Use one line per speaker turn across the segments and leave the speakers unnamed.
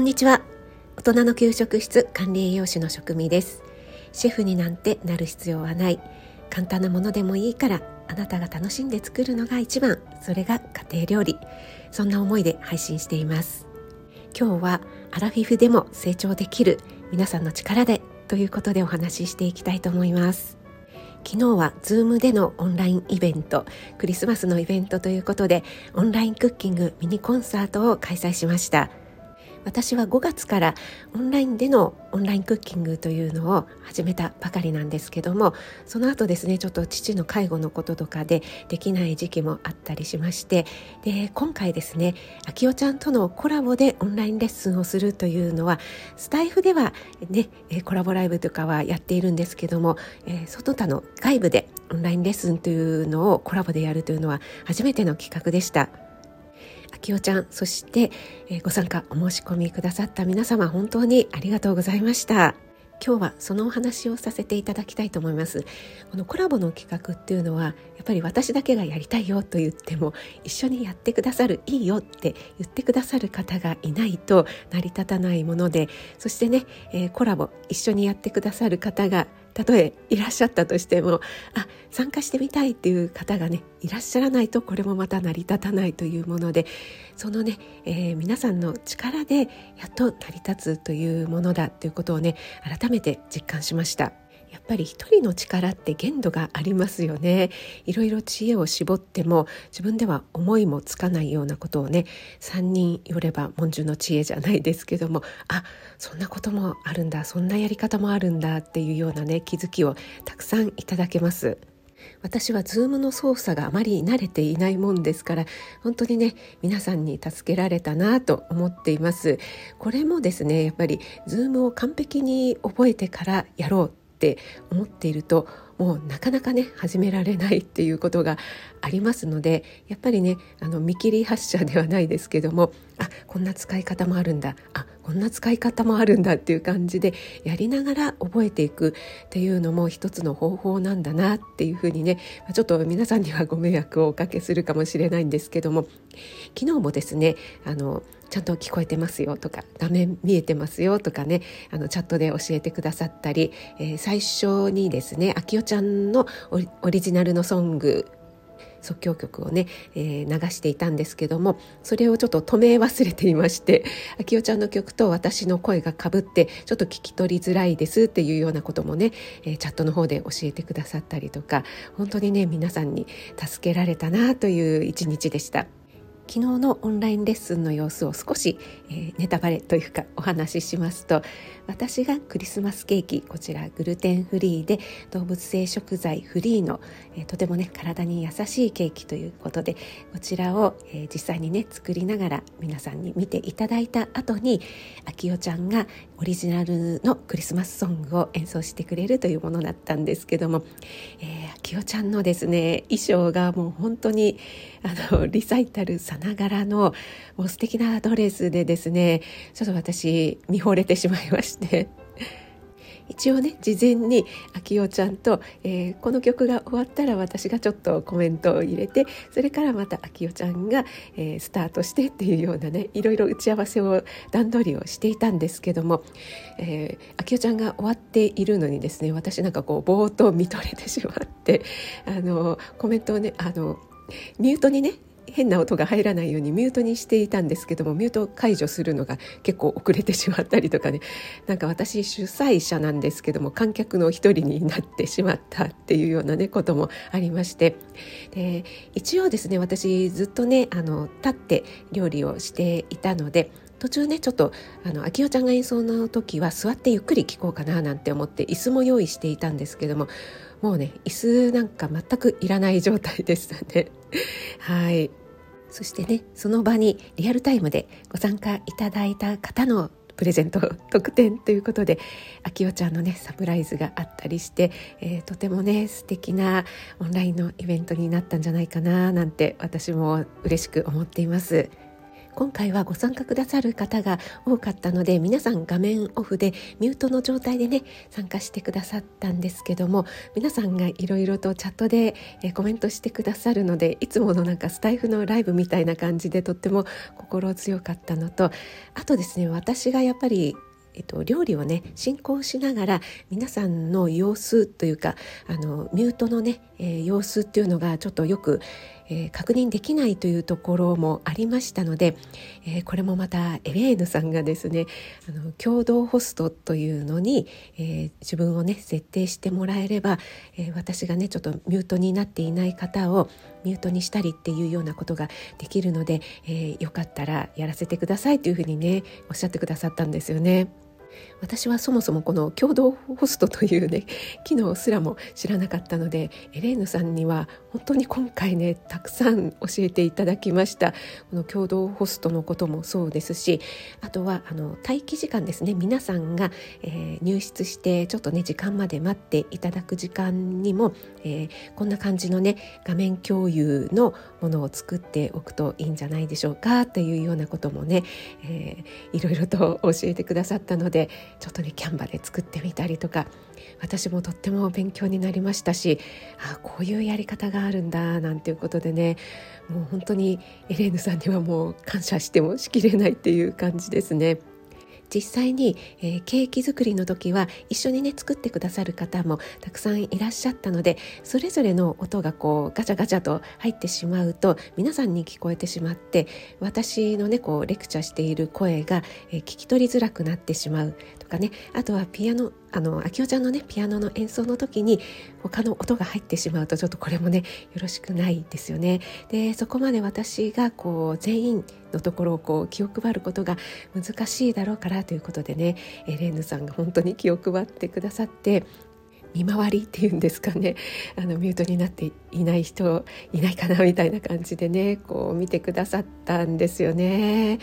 こんにちは。大人の給食室管理栄養士の職味です。シェフになんてなる必要はない。簡単なものでもいいからあなたが楽しんで作るのが一番。それが家庭料理。そんな思いで配信しています。今日はアラフィフでも成長できる。皆さんの力で。ということでお話ししていきたいと思います。昨日は Zoom でのオンラインイベント。クリスマスのイベントということでオンラインクッキングミニコンサートを開催しました。私は5月からオンラインでのオンラインクッキングというのを始めたばかりなんですけどもその後ですねちょっと父の介護のこととかでできない時期もあったりしましてで今回ですねあきおちゃんとのコラボでオンラインレッスンをするというのはスタイフではねコラボライブとかはやっているんですけども、え、外他の外部でオンラインレッスンというのをコラボでやるというのは初めての企画でした。きおちゃんそして、え、ご参加お申し込みくださった皆様本当にありがとうございました。今日はそのお話をさせていただきたいと思います。このコラボの企画っていうのはやっぱり私だけがやりたいよと言っても一緒にやってくださるいいよって言ってくださる方がいないと成り立たないものでそしてね、えー、コラボ一緒にやってくださる方がたとえいらっしゃったとしてもあ参加してみたいっていう方がねいらっしゃらないとこれもまた成り立たないというものでそのね、えー、皆さんの力でやっと成り立つというものだということをね改めて実感しました。やっぱり一人の力って限度がありますよねいろいろ知恵を絞っても自分では思いもつかないようなことをね3人よれば文殊の知恵じゃないですけどもあそんなこともあるんだそんなやり方もあるんだっていうようなね気づきをたくさんいただけます。私は Zoom の操作があまり慣れていないもんですから本当にね皆さんに助けられたなと思っていますこれもですねやっぱり Zoom を完璧に覚えてからやろうって思っているともうなかなかね始められないっていうことがありますのでやっぱりねあの見切り発車ではないですけどもあこんな使い方もあるんだ。あこんな使い方もあるんだっていう感じでやりながら覚えていくっていうのも一つの方法なんだなっていうふうにねちょっと皆さんにはご迷惑をおかけするかもしれないんですけども昨日もですねあのちゃんと聞こえてますよとか画面見えてますよとかねあのチャットで教えてくださったり、えー、最初にですねあきおちゃんのオリジナルのソング即興曲をね、えー、流していたんですけどもそれをちょっと止め忘れていましてあきおちゃんの曲と私の声がかぶってちょっと聞き取りづらいですっていうようなこともね、えー、チャットの方で教えてくださったりとか本当にね皆さんに助けられたなという一日でした。昨日のオンラインレッスンの様子を少し、えー、ネタバレというかお話ししますと私がクリスマスケーキこちらグルテンフリーで動物性食材フリーの、え、とてもね体に優しいケーキということでこちらを、え、実際にね作りながら皆さんに見ていただいた後にあきおちゃんがオリジナルのクリスマスソングを演奏してくれるというものだったんですけども、えー、あきおちゃんのですね衣装がもう本当にあのリサイタルさながらのもう素敵なドレスでですねちょっと私見惚れてしまいました。て。一応ね事前にあきおちゃんと、えー、この曲が終わったら私がちょっとコメントを入れてそれからまたあきおちゃんが、えー、スタートしてっていうようなねいろいろ打ち合わせを段取りをしていたんですけども、えー、あきおちゃんが終わっているのにですね私なんかこうぼーっと見とれてしまってあのコメントをねあのミュートにね変な音が入らないようにミュートにしていたんですけどもミュート解除するのが結構遅れてしまったりとかね。なんか私主催者なんですけども観客の一人になってしまったっていうようなねこともありまして。で一応ですね私ずっとねあの立って料理をしていたので途中ねちょっとあの秋代ちゃんが演奏の時は座ってゆっくり聴こうかななんて思って椅子も用意していたんですけどももうね椅子なんか全くいらない状態でしたね。はい。そしてねその場にリアルタイムでご参加いただいた方のプレゼント特典ということであきおちゃんのねサプライズがあったりして、えー、とてもね素敵なオンラインのイベントになったんじゃないかななんて私も嬉しく思っています。今回はご参加くださる方が多かったので皆さん画面オフでミュートの状態でね参加してくださったんですけども皆さんがいろいろとチャットで、コメントしてくださるのでいつものなんかスタイフのライブみたいな感じでとっても心強かったのとあとですね私がやっぱりえっと、料理をね進行しながら皆さんの様子というかあのミュートのね、えー、様子っていうのがちょっとよく、えー、確認できないというところもありましたので、えー、これもまたエレーヌさんがですねあの共同ホストというのに、えー、自分をね設定してもらえれば、え私がねちょっとミュートになっていない方をミュートにしたりっていうようなことができるので、えよかったらやらせてくださいというふうにねおっしゃってくださったんですよね。私はそもそもこの共同ホストというね 機能すらも知らなかったのでエレーヌさんには本当に今回ねたくさん教えていただきました。この共同ホストのこともそうですしあとはあの待機時間ですね。皆さんが、えー、入室してちょっとね時間まで待っていただく時間にも、えー、こんな感じのね画面共有のものを作っておくといいんじゃないでしょうか。というようなこともね、えー、いろいろと教えてくださったのでちょっとねキャンバで作ってみたりとか私もとっても勉強になりましたしあこういうやり方があるんだなんていうことでねもう本当にエレーヌさんにはもう感謝してもしきれないっていう感じですね。実際に、えー、ケーキ作りの時は一緒にね作ってくださる方もたくさんいらっしゃったのでそれぞれの音がこうガチャガチャと入ってしまうと皆さんに聞こえてしまって私のねこうレクチャーしている声が、えー、聞き取りづらくなってしまうとかねあとはピアノあの秋代ちゃんのねピアノの演奏の時に他の音が入ってしまうとちょっとこれもねよろしくないですよね。でそこまで私がこう全員のところをこう気を配ることが難しいだろうからということでねエレーヌさんが本当に気を配ってくださって見回りっていうんですかねあのミュートになっていない人いないかなみたいな感じでねこう見てくださったんですよね。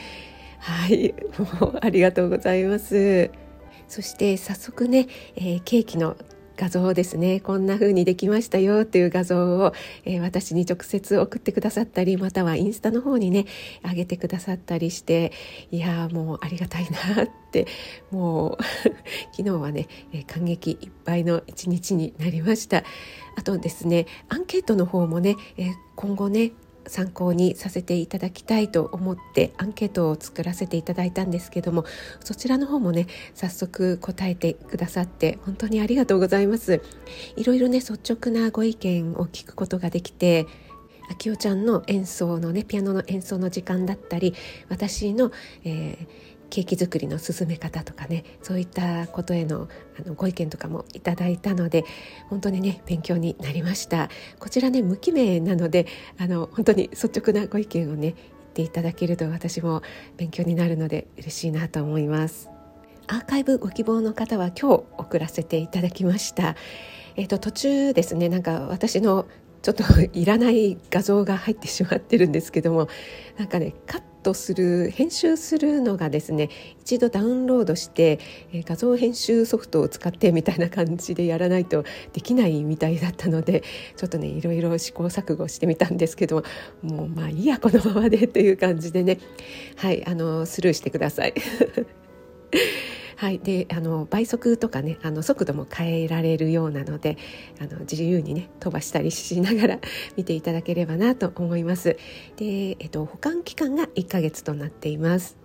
はいもうありがとうございます。そして早速ね、えー、ケーキの画像ですね。こんな風にできましたよっていう画像を、えー、私に直接送ってくださったりまたはインスタの方にね上げてくださったりしていやもうありがたいなってもう 昨日はね、えー、感激いっぱいの一日になりました。あとですねアンケートの方もね、えー、今後ね参考にさせていただきたいと思ってアンケートを作らせていただいたんですけどもそちらの方もね早速答えてくださって本当にありがとうございます。いろいろね率直なご意見を聞くことができてあきおちゃんの演奏のねピアノの演奏の時間だったり私の、えーケーキ作りの進め方とかねそういったことへのあのご意見とかもいただいたので本当にね勉強になりました。こちらね無記名なのであの本当に率直なご意見をね言っていただけると私も勉強になるので嬉しいなと思います。アーカイブご希望の方は今日送らせていただきました。えっ、と途中ですねなんか私のちょっといらない画像が入ってしまってるんですけどもなんかねカットする編集するのがですね一度ダウンロードして、え画像編集ソフトを使ってみたいな感じでやらないとできないみたいだったのでちょっとねいろいろ試行錯誤してみたんですけどもうまあいいやこのままでという感じでねはいあのスルーしてください。はい、であの倍速とかねあの速度も変えられるようなのであの自由にね飛ばしたりしながら 見ていただければなと思います。で、えっと、保管期間が1ヶ月となっています。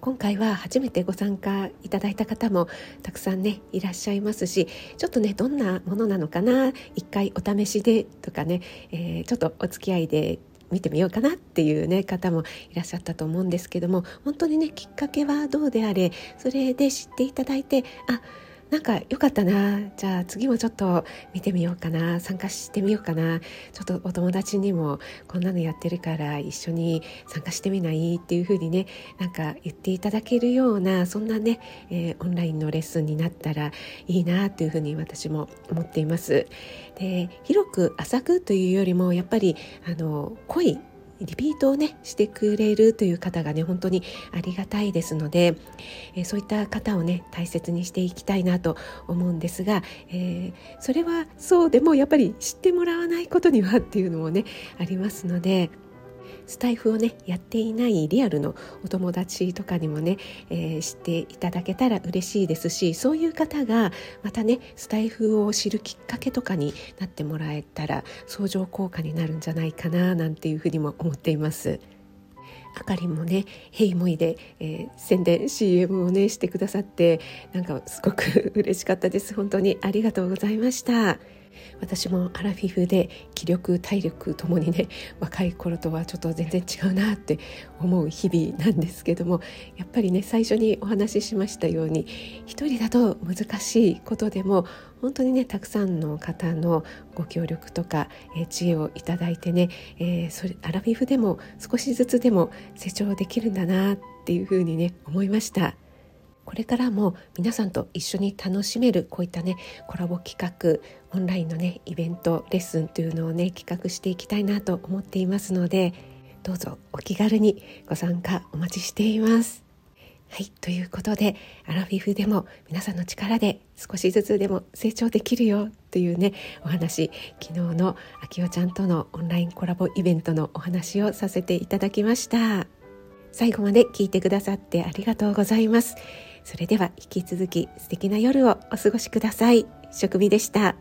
今回は初めてご参加いただいた方もたくさんねいらっしゃいますしちょっとねどんなものなのかな一回お試しでとかね、えー、ちょっとお付き合いで見てみようかなっていうね方もいらっしゃったと思うんですけども本当にねきっかけはどうであれそれで知っていただいてあなんか良かったな。じゃあ次もちょっと見てみようかな。参加してみようかな。ちょっとお友達にもこんなのやってるから一緒に参加してみない？っていう風にねなんか言っていただけるようなそんなね、えー、オンラインのレッスンになったらいいなという風に私も思っています。で広く浅くというよりもやっぱりあの濃いリピートをねしてくれるという方がね本当にありがたいですので、えー、そういった方をね大切にしていきたいなと思うんですが、えー、それはそうでもやっぱり知ってもらわないことにはっていうのもねありますのでスタイフをねやっていないリアルのお友達とかにもね、えー、知っていただけたら嬉しいですしそういう方がまたねスタイフを知るきっかけとかになってもらえたら相乗効果になるんじゃないかななんていうふうにも思っています。あかりもね「ヘイモイで」えー、宣伝 CM をねしてくださってなんかすごく嬉しかったです本当にありがとうございました私もアラフィフで気力体力ともにね 若い頃とはちょっと全然違うなって思う日々なんですけどもやっぱりね最初にお話ししましたように一人だと難しいことでも本当にねたくさんの方のご協力とか、えー、知恵をいただいてね、えー、それアラフィフでも少しずつでも成長できるんだなっていうふうにね思いました。これからも皆さんと一緒に楽しめるこういったねコラボ企画オンラインのねイベントレッスンというのをね企画していきたいなと思っていますのでどうぞお気軽にご参加お待ちしています。はいということでアラフィフでも皆さんの力で少しずつでも成長できるよというねお話昨日のあきおちゃんとのオンラインコラボイベントのお話をさせていただきました最後まで聞いてくださってありがとうございますそれでは引き続き素敵な夜をお過ごしください。食味でした。